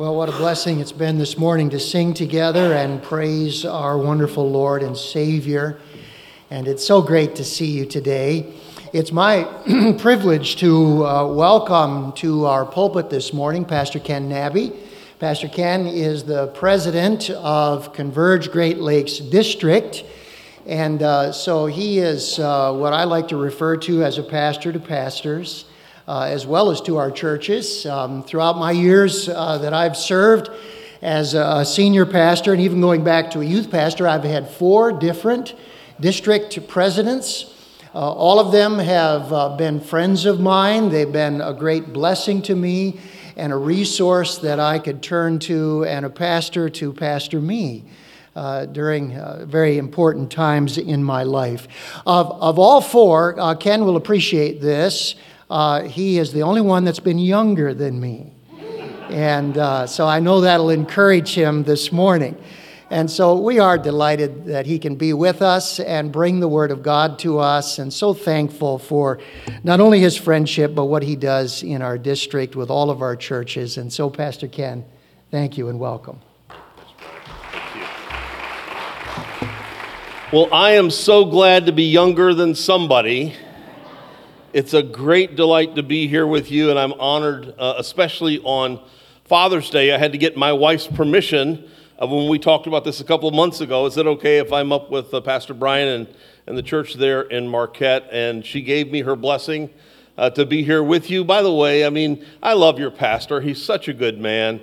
Well, what a blessing it's been this morning to sing together and praise our wonderful Lord and Savior. And it's so great to see you today. It's my privilege to uh, welcome to our pulpit this morning Pastor Ken Nabby. Pastor Ken is the president of Converge Great Lakes District. And uh, so he is uh, what I like to refer to as a pastor to pastors uh, as well as to our churches. Um, throughout my years uh, that I've served as a senior pastor and even going back to a youth pastor, I've had four different district presidents. Uh, all of them have uh, been friends of mine. They've been a great blessing to me and a resource that I could turn to, and a pastor to pastor me. Uh, during uh, very important times in my life. Of, of all four, uh, Ken will appreciate this uh, he is the only one that's been younger than me. And uh, so I know that'll encourage him this morning. And so we are delighted that he can be with us and bring the Word of God to us, and so thankful for not only his friendship, but what he does in our district with all of our churches. And so, Pastor Ken, thank you and welcome. Well, I am so glad to be younger than somebody it's a great delight to be here with you, and I'm honored, uh, especially on Father's Day. I had to get my wife's permission uh, when we talked about this a couple of months ago. Is it okay if I'm up with uh, Pastor Brian and, and the church there in Marquette? And she gave me her blessing uh, to be here with you. By the way, I mean, I love your pastor, he's such a good man.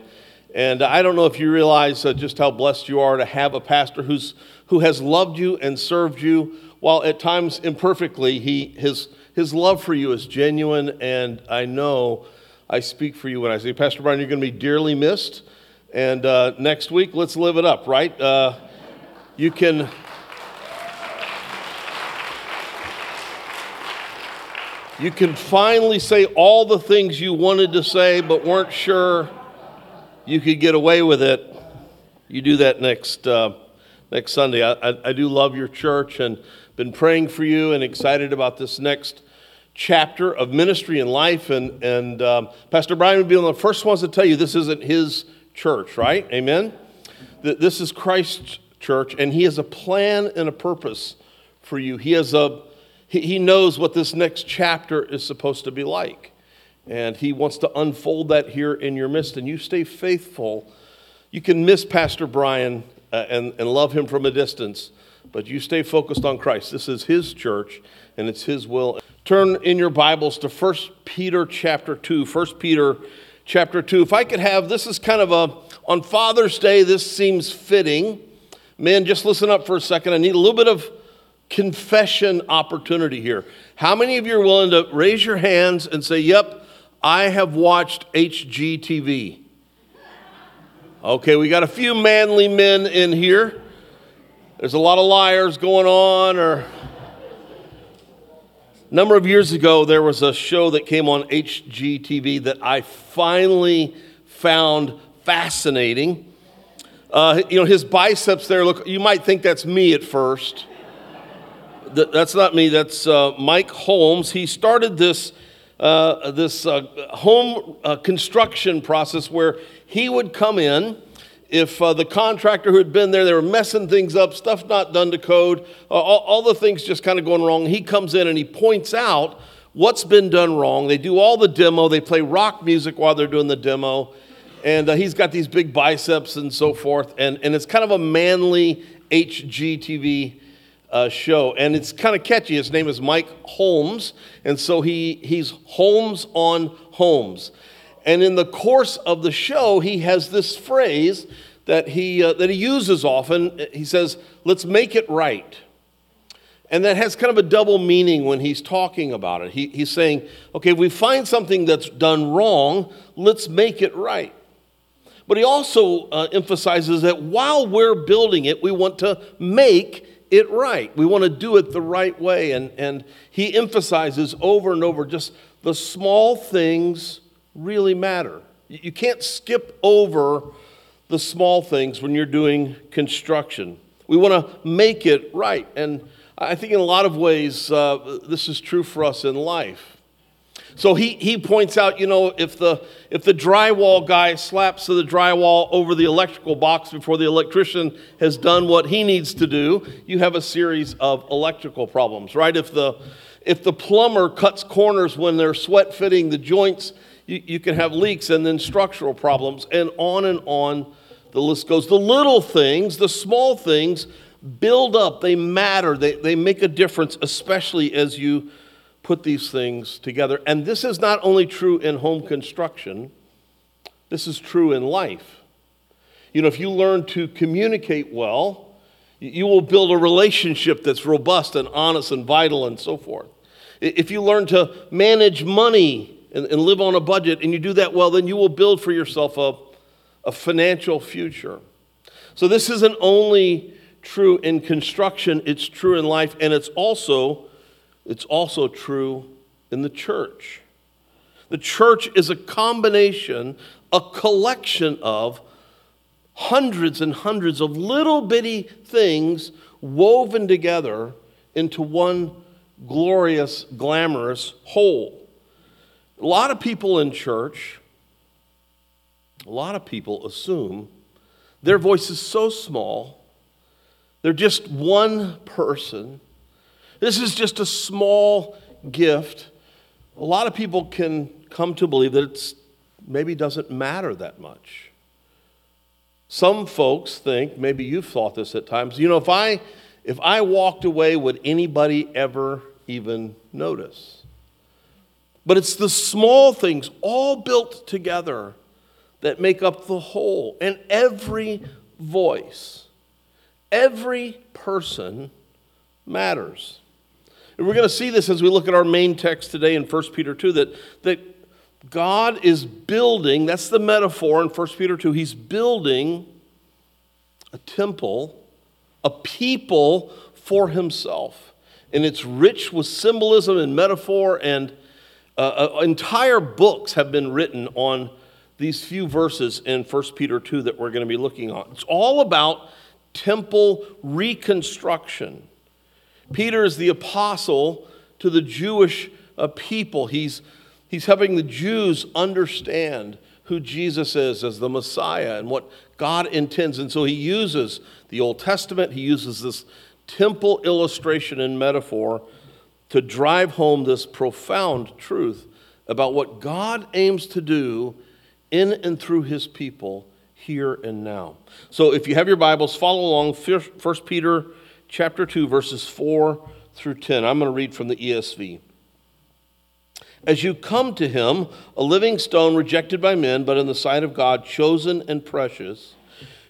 And I don't know if you realize uh, just how blessed you are to have a pastor who's, who has loved you and served you, while at times imperfectly, he, his his love for you is genuine, and I know I speak for you when I say, Pastor Brian, you're going to be dearly missed. And uh, next week, let's live it up, right? Uh, you can. You can finally say all the things you wanted to say but weren't sure you could get away with it. You do that next, uh, next Sunday. I, I, I do love your church and been praying for you and excited about this next chapter of ministry and life. And, and um, Pastor Brian would be one of the first ones to tell you this isn't his church, right? Amen? This is Christ's church, and he has a plan and a purpose for you. He, has a, he knows what this next chapter is supposed to be like. And he wants to unfold that here in your midst, and you stay faithful. You can miss Pastor Brian uh, and, and love him from a distance, but you stay focused on Christ. This is his church, and it's his will. Turn in your Bibles to 1 Peter chapter 2. 1 Peter chapter 2. If I could have, this is kind of a, on Father's Day, this seems fitting. Men, just listen up for a second. I need a little bit of confession opportunity here. How many of you are willing to raise your hands and say, Yep, I have watched HGTV? Okay, we got a few manly men in here. There's a lot of liars going on, or a number of years ago, there was a show that came on HGTV that I finally found fascinating. Uh, you know, his biceps there look, you might think that's me at first. that's not me, that's uh, Mike Holmes. He started this, uh, this uh, home uh, construction process where he would come in if uh, the contractor who had been there, they were messing things up, stuff not done to code, uh, all, all, the things just kind of going wrong. He comes in and he points out what's been done wrong. They do all the demo, they play rock music while they're doing the demo, and uh, he's got these big biceps and so forth. And, and it's kind of a manly HGTV uh, show, and it's kind of catchy. His name is Mike Holmes, and so he, he's Holmes on Holmes. And in the course of the show, he has this phrase that he, uh, that he uses often. He says, Let's make it right. And that has kind of a double meaning when he's talking about it. He, he's saying, okay, if we find something that's done wrong, let's make it right. But he also uh, emphasizes that while we're building it, we want to make it right. We want to do it the right way. And, and he emphasizes over and over just the small things really matter. You can't skip over the small things when you're doing construction. We want to make it right. And I think in a lot of ways, uh, this is true for us in life. So he, he points out, you know, if the, if the drywall guy slaps the drywall over the electrical box before the electrician has done what he needs to do, you have a series of electrical problems, right? If the, if the plumber cuts corners when they're sweat fitting the joints, you, you can have leaks and then structural problems, and on and on the list goes. The little things, the small things, build up, they matter, they, they make a difference, especially as you put these things together. And this is not only true in home construction, this is true in life. You know, if you learn to communicate well, you will build a relationship that's robust and honest and vital and so forth. If you learn to manage money and, and live on a budget and you do that well, then you will build for yourself a, a financial future. So, this isn't only true in construction, it's true in life, and it's also it's also true in the church. The church is a combination, a collection of hundreds and hundreds of little bitty things woven together into one glorious, glamorous whole. A lot of people in church, a lot of people assume their voice is so small, they're just one person this is just a small gift. A lot of people can come to believe that it maybe doesn't matter that much. Some folks think, maybe you've thought this at times, you know, if I if I walked away, would anybody ever even notice? But it's the small things all built together that make up the whole. And every voice, every person matters. And we're going to see this as we look at our main text today in 1 Peter 2 that, that God is building, that's the metaphor in 1 Peter 2, he's building a temple, a people for himself. And it's rich with symbolism and metaphor, and uh, uh, entire books have been written on these few verses in 1 Peter 2 that we're going to be looking on. It's all about temple reconstruction. Peter is the apostle to the Jewish uh, people. He's, he's helping the Jews understand who Jesus is as the Messiah and what God intends. And so he uses the Old Testament, he uses this temple illustration and metaphor to drive home this profound truth about what God aims to do in and through his people here and now. So if you have your Bibles, follow along 1 Peter chapter 2, verses 4 through 10. I'm going to read from the ESV. As you come to him, a living stone rejected by men, but in the sight of God, chosen and precious,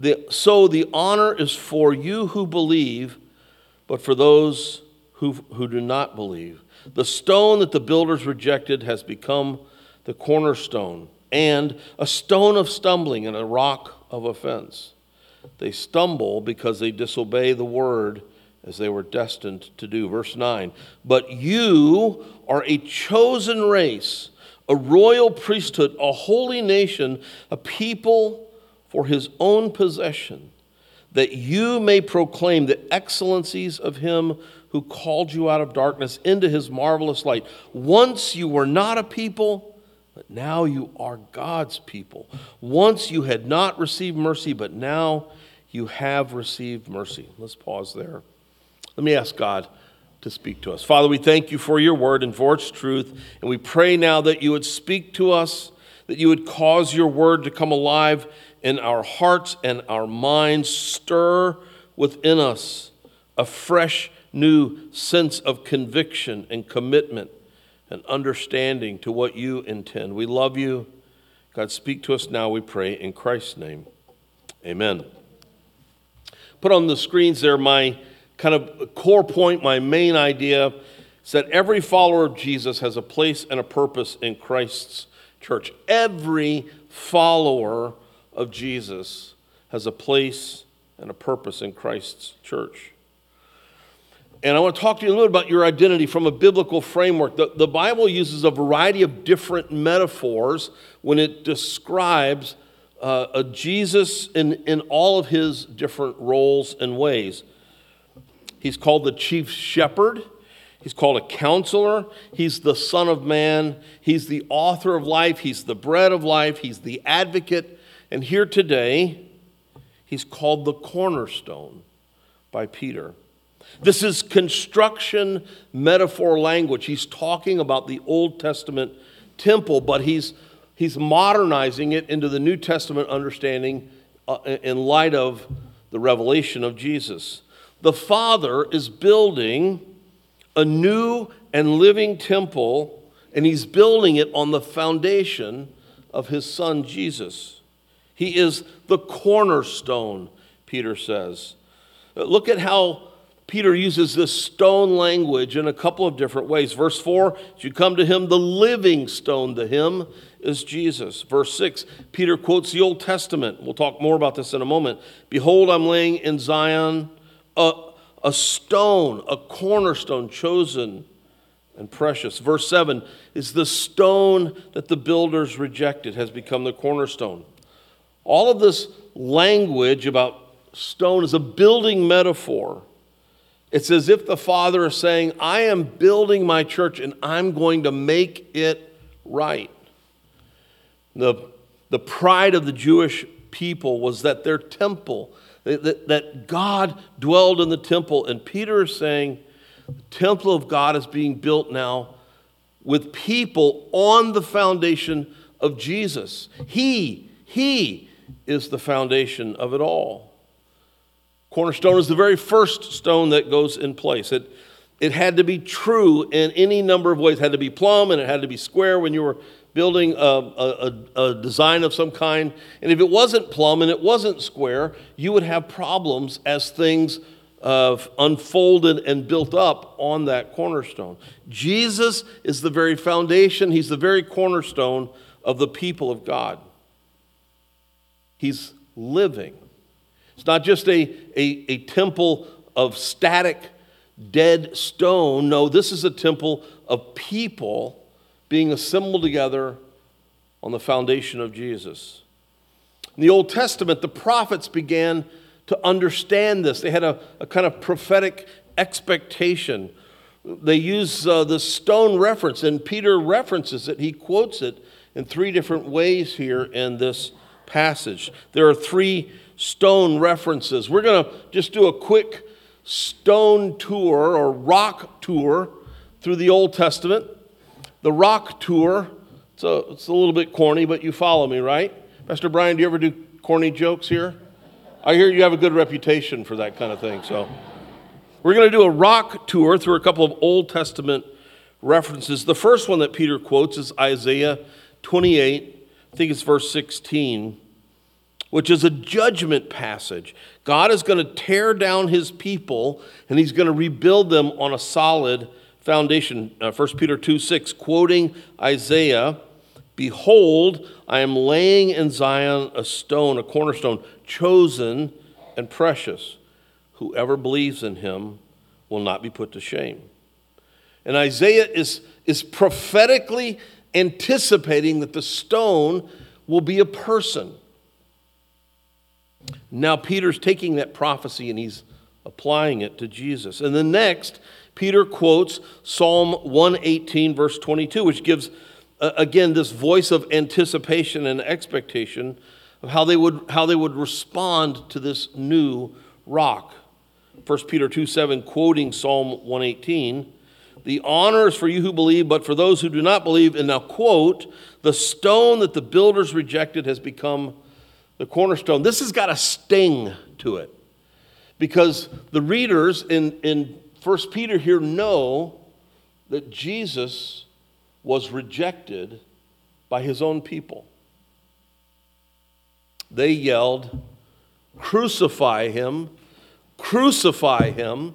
the, so the honor is for you who believe, but for those who, who do not believe. The stone that the builders rejected has become the cornerstone, and a stone of stumbling and a rock of offense. They stumble because they disobey the word as they were destined to do. Verse 9, but you are a chosen race, a royal priesthood, a holy nation, a people for his own possession, that you may proclaim the excellencies of him who called you out of darkness into his marvelous light. Once you were not a people, but now you are God's people. Once you had not received mercy, but now you have received mercy. Let's pause there. Let me ask God to speak to us. Father, we thank you for your word and for its truth, and we pray now that you would speak to us, that you would cause your word to come alive in our hearts and our minds, stir within us a fresh, new sense of conviction and commitment and understanding to what you intend. We love you. God, speak to us now, we pray, in Christ's name. Amen. Put on the screens there my kind of core point, my main idea is that every follower of Jesus has a place and a purpose in Christ's church. Every follower of Jesus has a place and a purpose in Christ's church. And I want to talk to you a little bit about your identity from a biblical framework. The, the Bible uses a variety of different metaphors when it describes uh, a Jesus in, in all of his different roles and ways. He's called the chief shepherd. He's called a counselor. He's the Son of Man. He's the author of life. He's the bread of life. He's the advocate. And here today, he's called the cornerstone by Peter. This is construction metaphor language. He's talking about the Old Testament temple, but he's, he's modernizing it into the New Testament understanding uh, in light of the revelation of Jesus. The Father is building a new and living temple, and he's building it on the foundation of his son Jesus. He is the cornerstone, Peter says. Uh, look at how Peter uses this stone language in a couple of different ways. Verse 4, as you come to him, the living stone to him is Jesus. Verse 6, Peter quotes the Old Testament. We'll talk more about this in a moment. Behold, I'm laying in Zion a, a stone, a cornerstone chosen and precious. Verse 7 is the stone that the builders rejected has become the cornerstone. All of this language about stone is a building metaphor it's as if the Father is saying, I am building my church and I'm going to make it right. The, the pride of the Jewish people was that their temple, that, that God dwelled in the temple. And Peter is saying, the temple of God is being built now with people on the foundation of Jesus. He, He is the foundation of it all. Cornerstone is the very first stone that goes in place. It, it had to be true in any number of ways. It had to be plumb and it had to be square when you were building a, a, a, design of some kind. And if it wasn't plumb and it wasn't square, you would have problems as things uh, unfolded and built up on that cornerstone. Jesus is the very foundation, He's the very cornerstone of the people of God. He's living. It's not just a, a, a temple of static, dead stone. No, this is a temple of people being assembled together on the foundation of Jesus. In the Old Testament, the prophets began to understand this. They had a, a kind of prophetic expectation. They use uh, the stone reference, and Peter references it. He quotes it in three different ways here in this passage. There are three stone references. We're going to just do a quick stone tour or rock tour through the Old Testament. The rock tour, it's a, it's a little bit corny, but you follow me, right? Pastor Brian, do you ever do corny jokes here? I hear you have a good reputation for that kind of thing. So we're going to do a rock tour through a couple of Old Testament references. The first one that Peter quotes is Isaiah 28, I think it's verse 16 which is a judgment passage. God is going to tear down his people and he's going to rebuild them on a solid foundation. Uh, 1 Peter 2 6, quoting Isaiah Behold, I am laying in Zion a stone, a cornerstone, chosen and precious. Whoever believes in him will not be put to shame. And Isaiah is, is prophetically anticipating that the stone will be a person. Now, Peter's taking that prophecy and he's applying it to Jesus. And then next, Peter quotes Psalm 118, verse 22, which gives, uh, again, this voice of anticipation and expectation of how they would, how they would respond to this new rock. 1 Peter 2 7, quoting Psalm 118, the honor is for you who believe, but for those who do not believe, and now quote, the stone that the builders rejected has become the cornerstone, this has got a sting to it because the readers in, in 1 Peter here know that Jesus was rejected by his own people. They yelled, Crucify him, crucify him,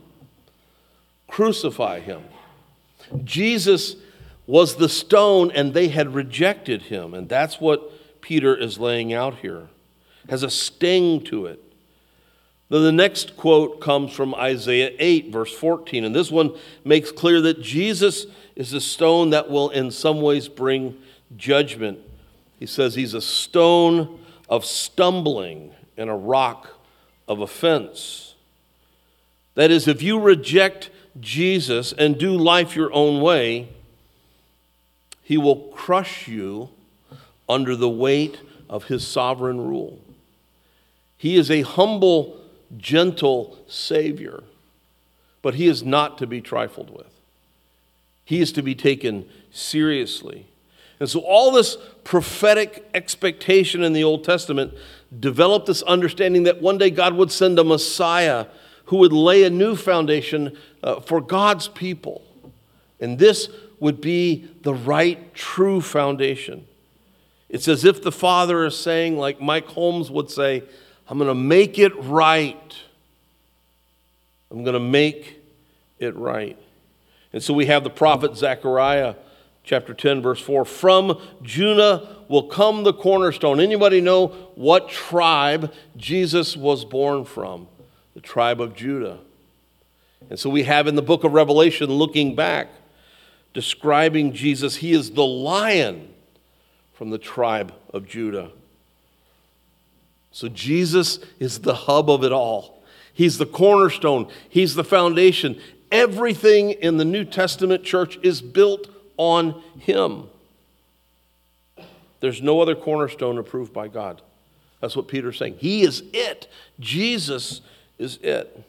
crucify him. Jesus was the stone, and they had rejected him. And that's what Peter is laying out here. Has a sting to it. Then the next quote comes from Isaiah 8, verse 14. And this one makes clear that Jesus is a stone that will, in some ways, bring judgment. He says he's a stone of stumbling and a rock of offense. That is, if you reject Jesus and do life your own way, he will crush you under the weight of his sovereign rule. He is a humble, gentle Savior, but he is not to be trifled with. He is to be taken seriously. And so, all this prophetic expectation in the Old Testament developed this understanding that one day God would send a Messiah who would lay a new foundation uh, for God's people. And this would be the right, true foundation. It's as if the Father is saying, like Mike Holmes would say, I'm going to make it right. I'm going to make it right. And so we have the prophet Zechariah chapter 10 verse 4 from Judah will come the cornerstone anybody know what tribe Jesus was born from the tribe of Judah and so we have in the book of Revelation looking back describing Jesus he is the lion from the tribe of Judah so Jesus is the hub of it all he's the cornerstone he's the foundation everything in the New Testament church is built on him. There's no other cornerstone approved by God. That's what Peter's saying. He is it. Jesus is it.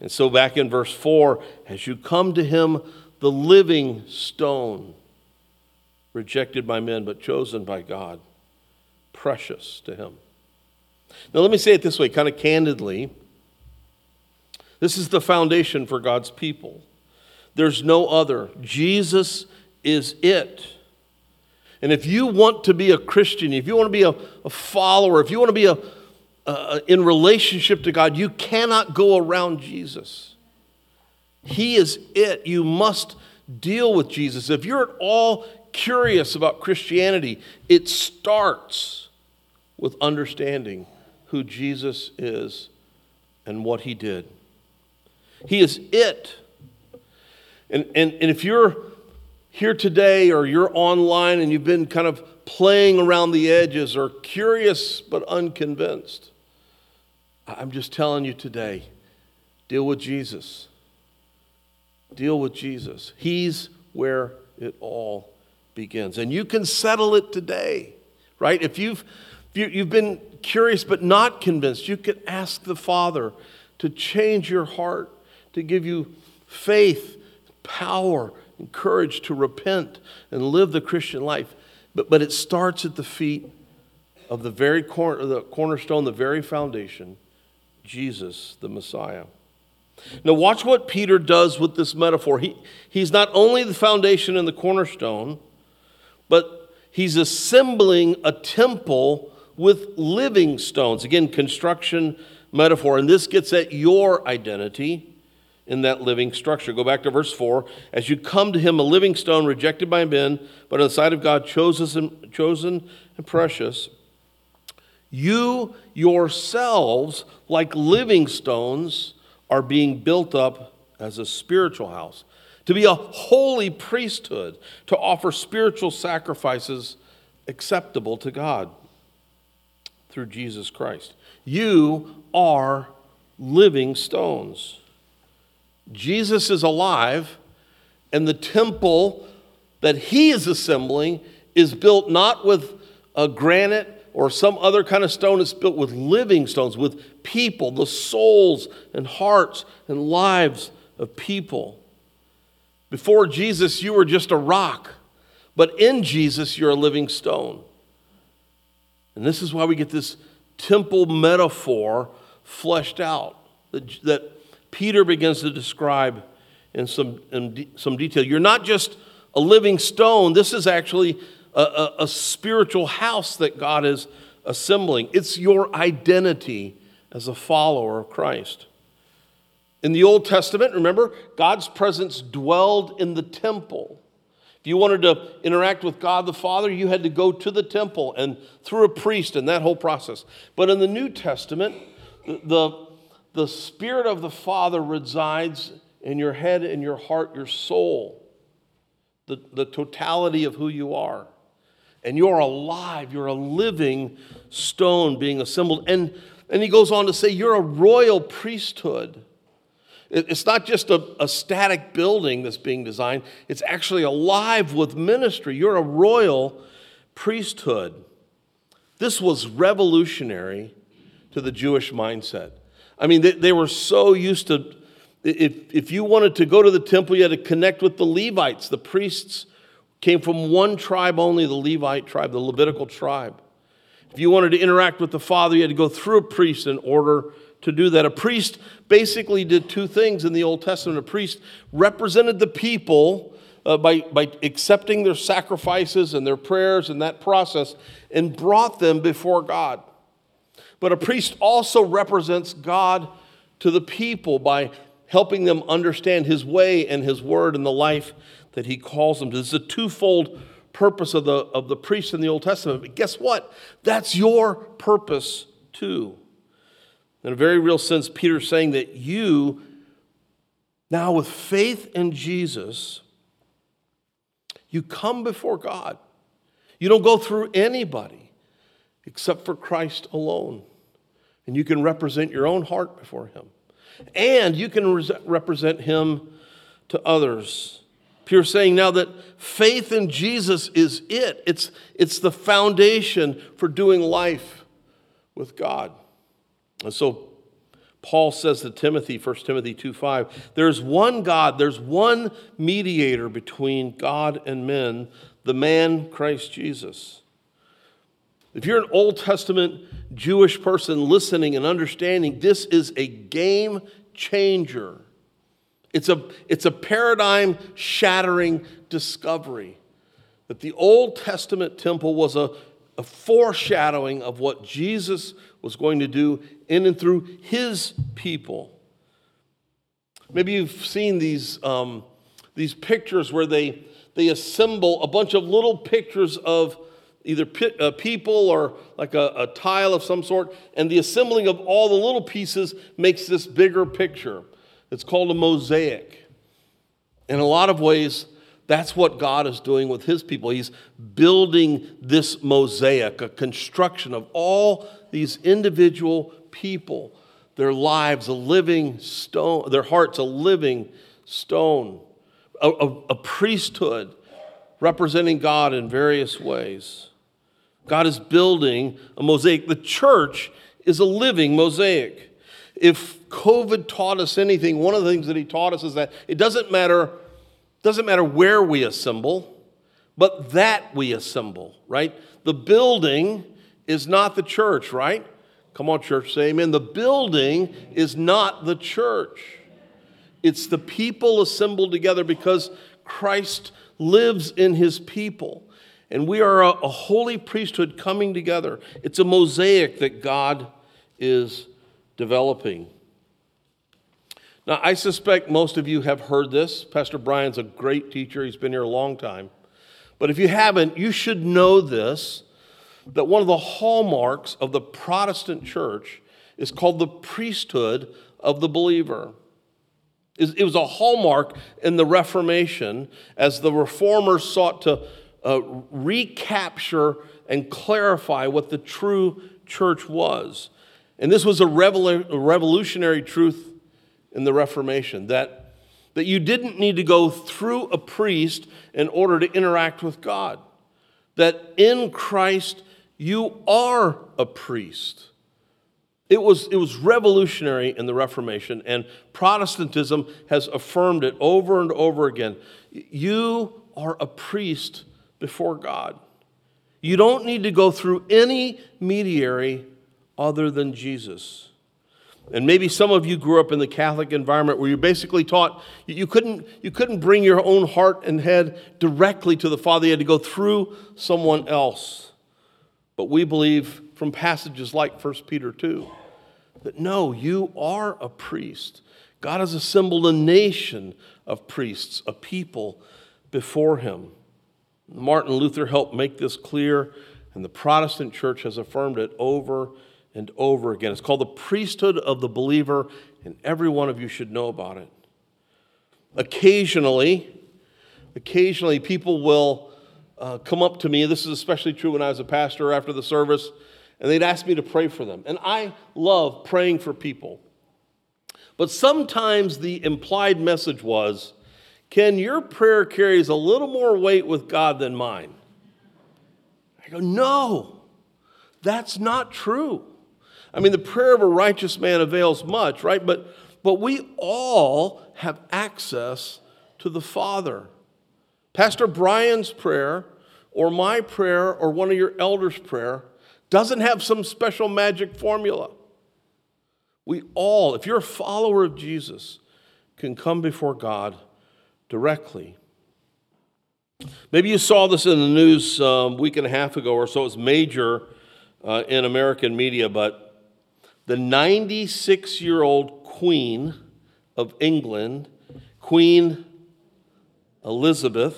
And so, back in verse 4, as you come to him, the living stone, rejected by men, but chosen by God, precious to him. Now, let me say it this way, kind of candidly. This is the foundation for God's people. There's no other. Jesus is it. And if you want to be a Christian, if you want to be a, a follower, if you want to be a, a, in relationship to God, you cannot go around Jesus. He is it. You must deal with Jesus. If you're at all curious about Christianity, it starts with understanding who Jesus is and what he did. He is it. And, and, and if you're here today or you're online and you've been kind of playing around the edges or curious but unconvinced, I'm just telling you today deal with Jesus. Deal with Jesus. He's where it all begins. And you can settle it today, right? If you've, if you've been curious but not convinced, you can ask the Father to change your heart, to give you faith power and courage to repent and live the Christian life. But, but it starts at the feet of the very cor- the cornerstone, the very foundation, Jesus, the Messiah. Now, watch what Peter does with this metaphor. He, he's not only the foundation and the cornerstone, but he's assembling a temple with living stones. Again, construction metaphor. And this gets at your identity in that living structure. Go back to verse 4. As you come to him, a living stone rejected by men, but on the side of God, chosen, chosen and precious, you yourselves, like living stones, are being built up as a spiritual house, to be a holy priesthood, to offer spiritual sacrifices acceptable to God through Jesus Christ. You are living stones. Jesus is alive, and the temple that he is assembling is built not with a granite or some other kind of stone, it's built with living stones, with people, the souls and hearts and lives of people. Before Jesus, you were just a rock, but in Jesus, you're a living stone. And this is why we get this temple metaphor fleshed out that, that Peter begins to describe in some, in de- some detail. You're not just a living stone, this is actually a, a, a spiritual house that God is assembling. It's your identity as a follower of Christ. In the Old Testament, remember, God's presence dwelled in the temple. If you wanted to interact with God the Father, you had to go to the temple and through a priest and that whole process. But in the New Testament, the, the, the Spirit of the Father resides in your head, in your heart, your soul, the, the totality of who you are. And you're alive, you're a living stone being assembled. And, and he goes on to say, You're a royal priesthood. It's not just a, a, static building that's being designed, it's actually alive with ministry. You're a royal priesthood. This was revolutionary to the Jewish mindset. I mean, they, they were so used to, if, if you wanted to go to the temple, you had to connect with the Levites. The priests came from one tribe only, the Levite tribe, the Levitical tribe. If you wanted to interact with the Father, you had to go through a priest in order to do that. A priest basically did two things in the Old Testament. A priest represented the people uh, by, by accepting their sacrifices and their prayers and that process and brought them before God. But a priest also represents God to the people by helping them understand his way and his word and the life that he calls them to. This is a twofold purpose of the, of the priest in the Old Testament. But guess what? That's your purpose too. In a very real sense, Peter's saying that you, now with faith in Jesus, you come before God. You don't go through anybody except for Christ alone. And you can represent your own heart before Him. And you can re- represent Him to others. Peter's saying now that faith in Jesus is it, it's, it's the foundation for doing life with God. And so Paul says to Timothy, 1 Timothy 2 5, there's one God, there's one mediator between God and men, the man Christ Jesus. If you're an Old Testament Jewish person listening and understanding, this is a game changer. It's a, it's a paradigm shattering discovery that the Old Testament temple was a, a foreshadowing of what Jesus was going to do in and through his people. Maybe you've seen these, um, these pictures where they, they assemble a bunch of little pictures of either uh, people or like a, a tile of some sort, and the assembling of all the little pieces makes this bigger picture. It's called a mosaic. In a lot of ways, that's what God is doing with his people. He's building this mosaic, a construction of all these individual people, their lives a living stone, their hearts a living stone, a, a, a priesthood representing God in various ways. God is building a mosaic. The church is a living mosaic. If COVID taught us anything, one of the things that he taught us is that it doesn't matter, doesn't matter where we assemble, but that we assemble, right? The building is not the church, right? Come on, church, say amen. The building is not the church. It's the people assembled together because Christ lives in his people. And we are a, a, holy priesthood coming together. It's a mosaic that God is developing. Now, I suspect most of you have heard this. Pastor Brian's a great teacher, he's been here a long time. But if you haven't, you should know this that one of the hallmarks of the Protestant church is called the priesthood of the believer. It was a hallmark in the Reformation as the reformers sought to uh, recapture and clarify what the true church was. And this was a, revol- a revolutionary truth in the Reformation that, that you didn't need to go through a priest in order to interact with God. That in Christ, you are a priest. It was, it was revolutionary in the Reformation, and Protestantism has affirmed it over and over again. You are a priest before God. You don't need to go through any mediary other than Jesus. And maybe some of you grew up in the Catholic environment where you're basically taught you couldn't, you couldn't bring your own heart and head directly to the Father. You had to go through someone else. But we believe from passages like 1 Peter 2 that no, you are a priest. God has assembled a nation of priests, a people before him. Martin Luther helped make this clear, and the Protestant church has affirmed it over and over again. It's called the priesthood of the believer, and every one of you should know about it. Occasionally, occasionally people will uh, come up to me. This is especially true when I was a pastor after the service, and they'd ask me to pray for them. And I love praying for people. But sometimes the implied message was, Ken, your prayer carries a little more weight with God than mine. I go, No, that's not true. I mean, the prayer of a righteous man avails much, right? But, but we all have access to the Father. Pastor Brian's prayer, or my prayer, or one of your elders' prayer, doesn't have some special magic formula. We all, if you're a follower of Jesus, can come before God directly. Maybe you saw this in the news a um, week and a half ago or so. It's major uh, in American media, but the 96 year old Queen of England, Queen Elizabeth,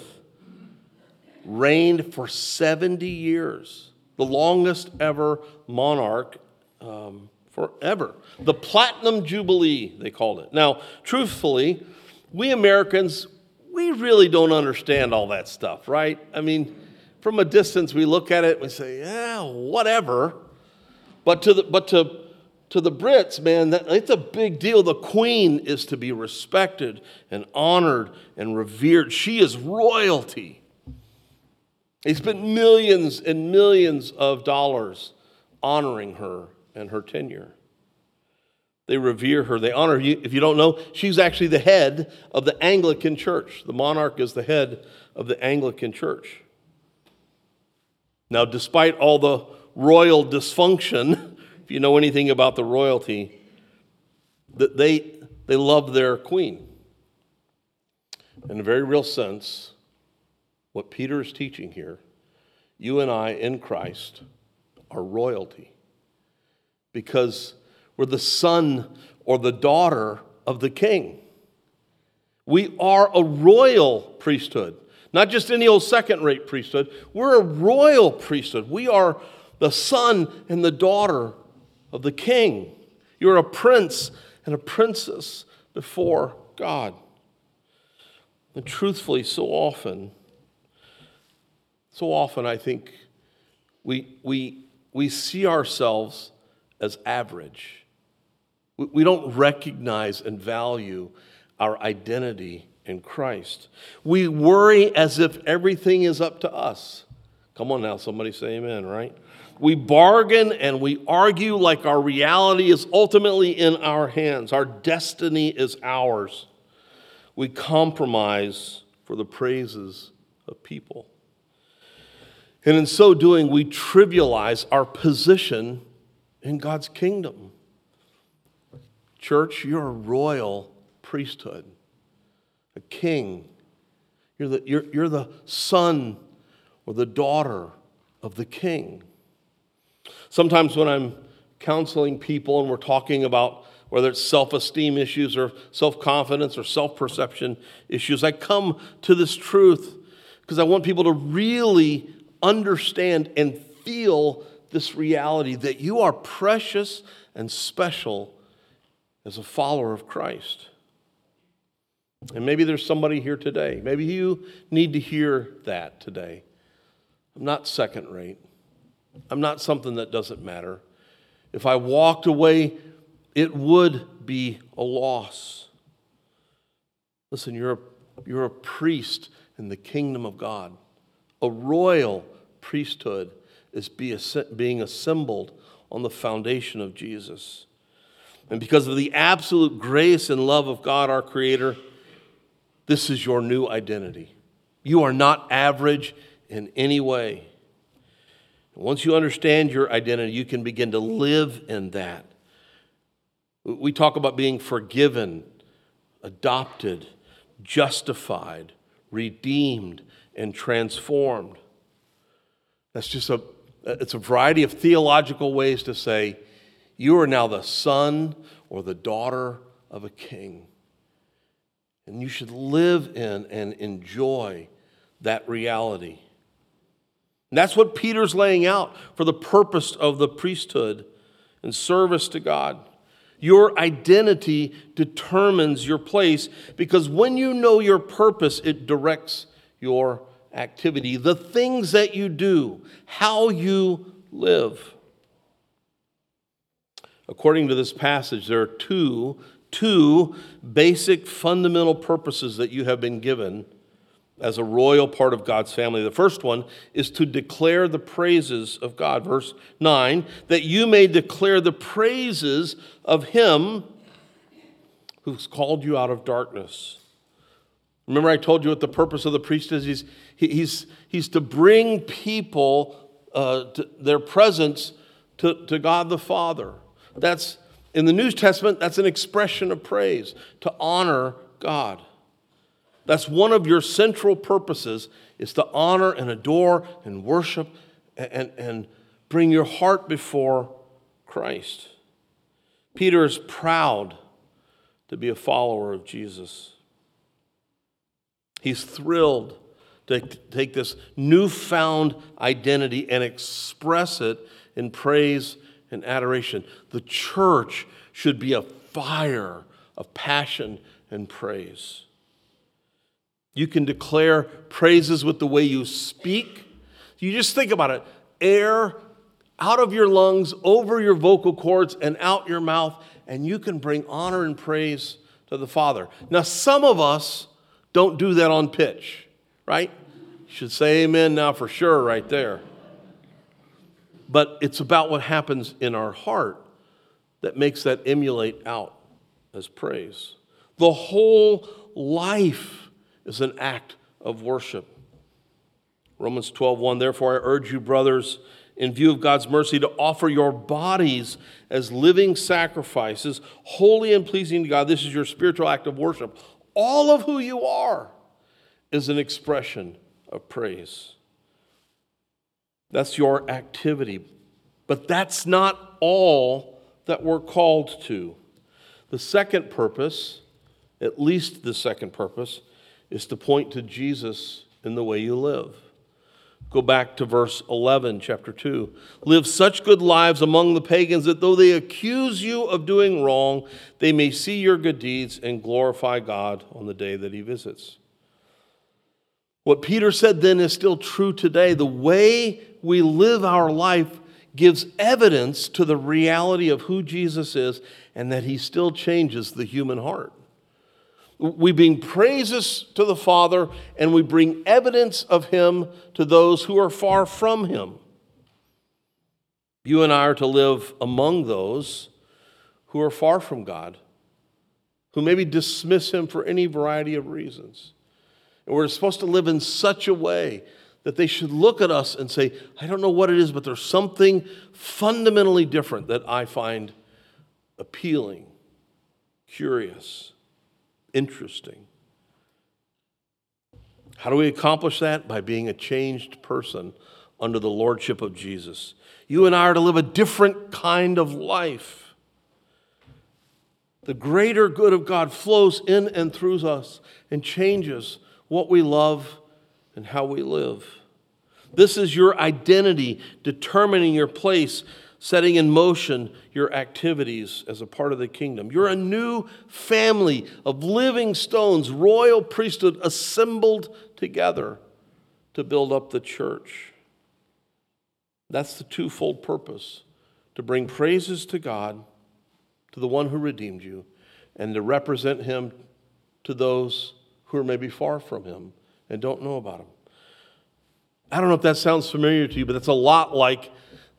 reigned for 70 years, the longest ever monarch um, forever. The Platinum Jubilee, they called it. Now, truthfully, we Americans, we really don't understand all that stuff, right? I mean, from a distance, we look at it and we say, yeah, whatever. But to the, but to, to the Brits, man, that, it's a big deal. The Queen is to be respected and honored and revered. She is royalty. They spent millions and millions of dollars honoring her and her tenure. They revere her. They honor you. If you don't know, she's actually the head of the Anglican Church. The monarch is the head of the Anglican Church. Now, despite all the royal dysfunction, you know anything about the royalty, that they, they love their queen. In a very real sense, what Peter is teaching here, you and I in Christ are royalty. Because we're the son or the daughter of the king. We are a royal priesthood, not just any old second rate priesthood. We're a royal priesthood. We are the son and the daughter of the king. You're a prince and a princess before God. And truthfully, so often, so often I think we, we, we see ourselves as average. We don't recognize and value our identity in Christ. We worry as if everything is up to us. Come on now, somebody say amen, right? We bargain and we argue like our reality is ultimately in our hands, our destiny is ours. We compromise for the praises of people. And in so doing, we trivialize our position in God's kingdom. Church, you're a royal priesthood, a king. You're the, you're, you're the son or the daughter of the king. Sometimes when I'm counseling people and we're talking about whether it's self esteem issues or self confidence or self perception issues, I come to this truth because I want people to really understand and feel this reality that you are precious and special as a follower of Christ. And maybe there's somebody here today. Maybe you need to hear that today. I'm not second rate. I'm not something that doesn't matter. If I walked away, it would be a loss. Listen, you're a, you're a priest in the kingdom of God. A royal priesthood is be, being assembled on the foundation of Jesus. And because of the absolute grace and love of God, our Creator, this is your new identity. You are not average in any way. Once you understand your identity, you can begin to live in that. We talk about being forgiven, adopted, justified, redeemed, and transformed. That's just a it's a variety of theological ways to say you are now the son or the daughter of a king. And you should live in and enjoy that reality. And that's what Peter's laying out for the purpose of the priesthood and service to God. Your identity determines your place because when you know your purpose, it directs your activity, the things that you do, how you live. According to this passage, there are two, two basic fundamental purposes that you have been given as a royal part of God's family. The first one is to declare the praises of God. Verse 9, that you may declare the praises of Him who's called you out of darkness. Remember, I told you what the purpose of the priest is? He's, he's, he's to bring people, uh, to their presence to, to God the Father. That's in the New Testament, that's an expression of praise, to honor God. That's one of your central purposes is to honor and adore and worship and, and bring your heart before Christ. Peter is proud to be a follower of Jesus. He's thrilled to take this newfound identity and express it in praise and adoration. The church should be a fire of passion and praise. You can declare praises with the way you speak. You just think about it air out of your lungs, over your vocal cords, and out your mouth, and you can bring honor and praise to the Father. Now, some of us don't do that on pitch, right? You should say amen now for sure, right there. But it's about what happens in our heart that makes that emulate out as praise. The whole life is an act of worship. Romans 12:1 Therefore I urge you brothers in view of God's mercy to offer your bodies as living sacrifices holy and pleasing to God. This is your spiritual act of worship. All of who you are is an expression of praise. That's your activity. But that's not all that we're called to. The second purpose at least the second purpose is to point to Jesus in the way you live. Go back to verse 11, chapter 2. Live such good lives among the pagans that though they accuse you of doing wrong, they may see your good deeds and glorify God on the day that he visits. What Peter said then is still true today. The way we live our life gives evidence to the reality of who Jesus is and that he still changes the human heart. We bring praises to the Father and we bring evidence of Him to those who are far from Him. You and I are to live among those who are far from God, who maybe dismiss Him for any variety of reasons. And we're supposed to live in such a way that they should look at us and say, I don't know what it is, but there's something fundamentally different that I find appealing, curious interesting. How do we accomplish that? By being a changed person under the lordship of Jesus. You and I are to live a different kind of life. The greater good of God flows in and through us and changes what we love and how we live. This is your identity determining your place setting in motion your activities as a part of the kingdom. You're a new family of living stones, royal priesthood assembled together to build up the church. That's the twofold purpose to bring praises to God, to the one who redeemed you, and to represent him to those who are maybe far from him and don't know about him. I don't know if that sounds familiar to you, but that's a lot like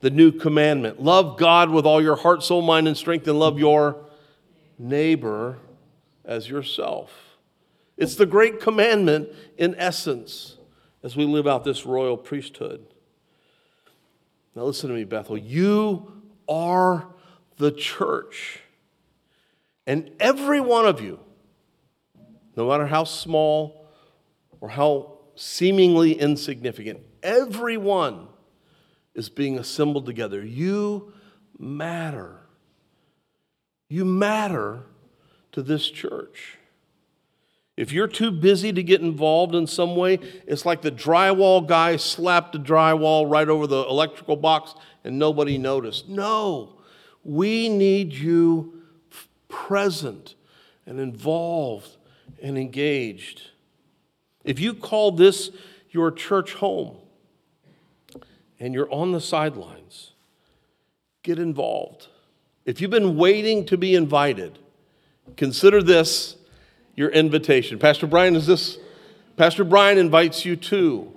the new commandment love God with all your heart, soul, mind, and strength, and love your neighbor as yourself. It's the great commandment in essence as we live out this royal priesthood. Now, listen to me, Bethel. You are the church. And every one of you, no matter how small or how seemingly insignificant, everyone is being assembled together. You matter. You matter to this church. If you're too busy to get involved in some way, it's like the drywall guy slapped the drywall right over the electrical box and nobody noticed. No, we need you present and involved and engaged. If you call this your church home and you're on the sidelines, get involved. If you've been waiting to be invited, consider this your invitation. Pastor Brian, is this? Pastor Brian invites you too.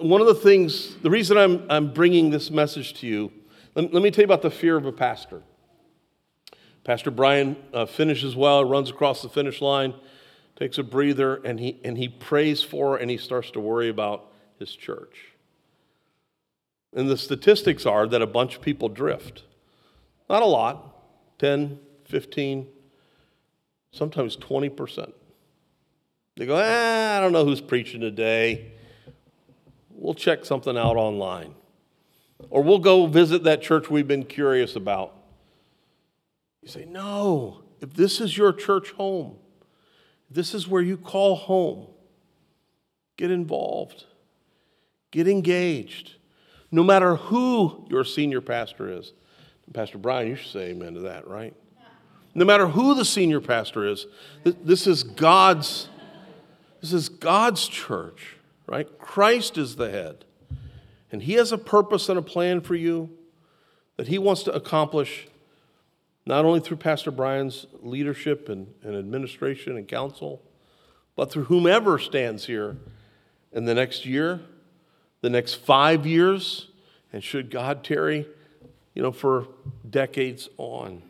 One of the things, the reason I'm, I'm bringing this message to you, let, let me tell you about the fear of a pastor. Pastor Brian uh, finishes well, runs across the finish line, takes a breather, and he, and he prays for and he starts to worry about his church. And the statistics are that a bunch of people drift. Not a lot, 10, 15, sometimes 20%. They go, ah, I don't know who's preaching today. We'll check something out online. Or we'll go visit that church we've been curious about. You say, no, if this is your church home, this is where you call home, get involved, get engaged, no matter who your senior pastor is. Pastor Brian, you should say amen to that, right? No matter who the senior pastor is, this is God's this is God's church, right? Christ is the head. And he has a purpose and a plan for you that he wants to accomplish not only through Pastor Brian's leadership and, and administration and counsel, but through whomever stands here in the next year, the next five years, and should God tarry, you know, for decades on.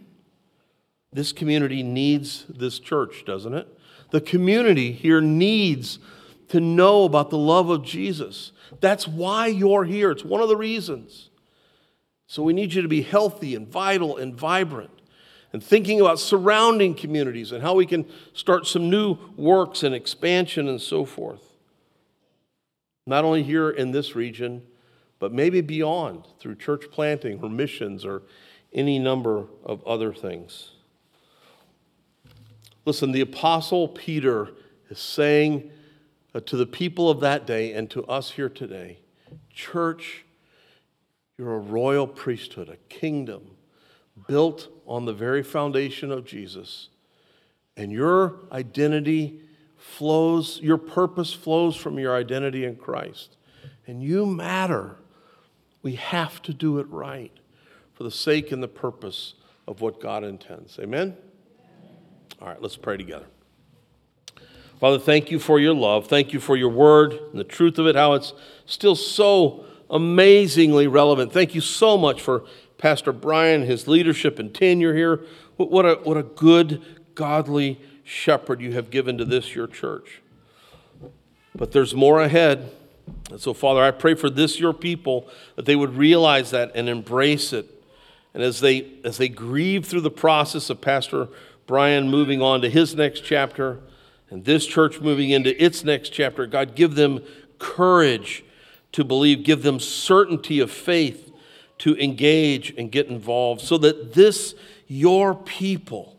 This community needs this church, doesn't it? The community here needs to know about the love of Jesus. That's why you're here. It's one of the reasons. So we need you to be healthy and vital and vibrant and thinking about surrounding communities and how we can start some new works and expansion and so forth. Not only here in this region, but maybe beyond through church planting or missions or any number of other things. Listen, the Apostle Peter is saying uh, to the people of that day and to us here today Church, you're a royal priesthood, a kingdom built on the very foundation of Jesus. And your identity flows, your purpose flows from your identity in Christ. And you matter. We have to do it right for the sake and the purpose of what God intends. Amen? All right, let's pray together. Father, thank you for your love. Thank you for your word and the truth of it, how it's still so amazingly relevant. Thank you so much for Pastor Brian, his leadership and tenure here. What a, what a good, godly shepherd you have given to this, your church. But there's more ahead. And so, Father, I pray for this, your people, that they would realize that and embrace it. And as they, as they grieve through the process of Pastor Brian moving on to his next chapter and this church moving into its next chapter, God, give them courage to believe, give them certainty of faith to engage and get involved so that this, your people,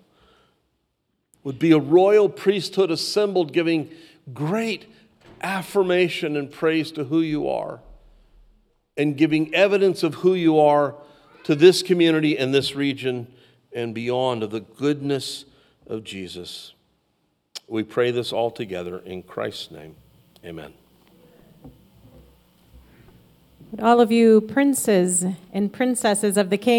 would be a royal priesthood assembled giving great affirmation and praise to who you are and giving evidence of who you are to this community and this region and beyond of the goodness of Jesus. We pray this all together in Christ's name. Amen. Would all of you princes and princesses of the king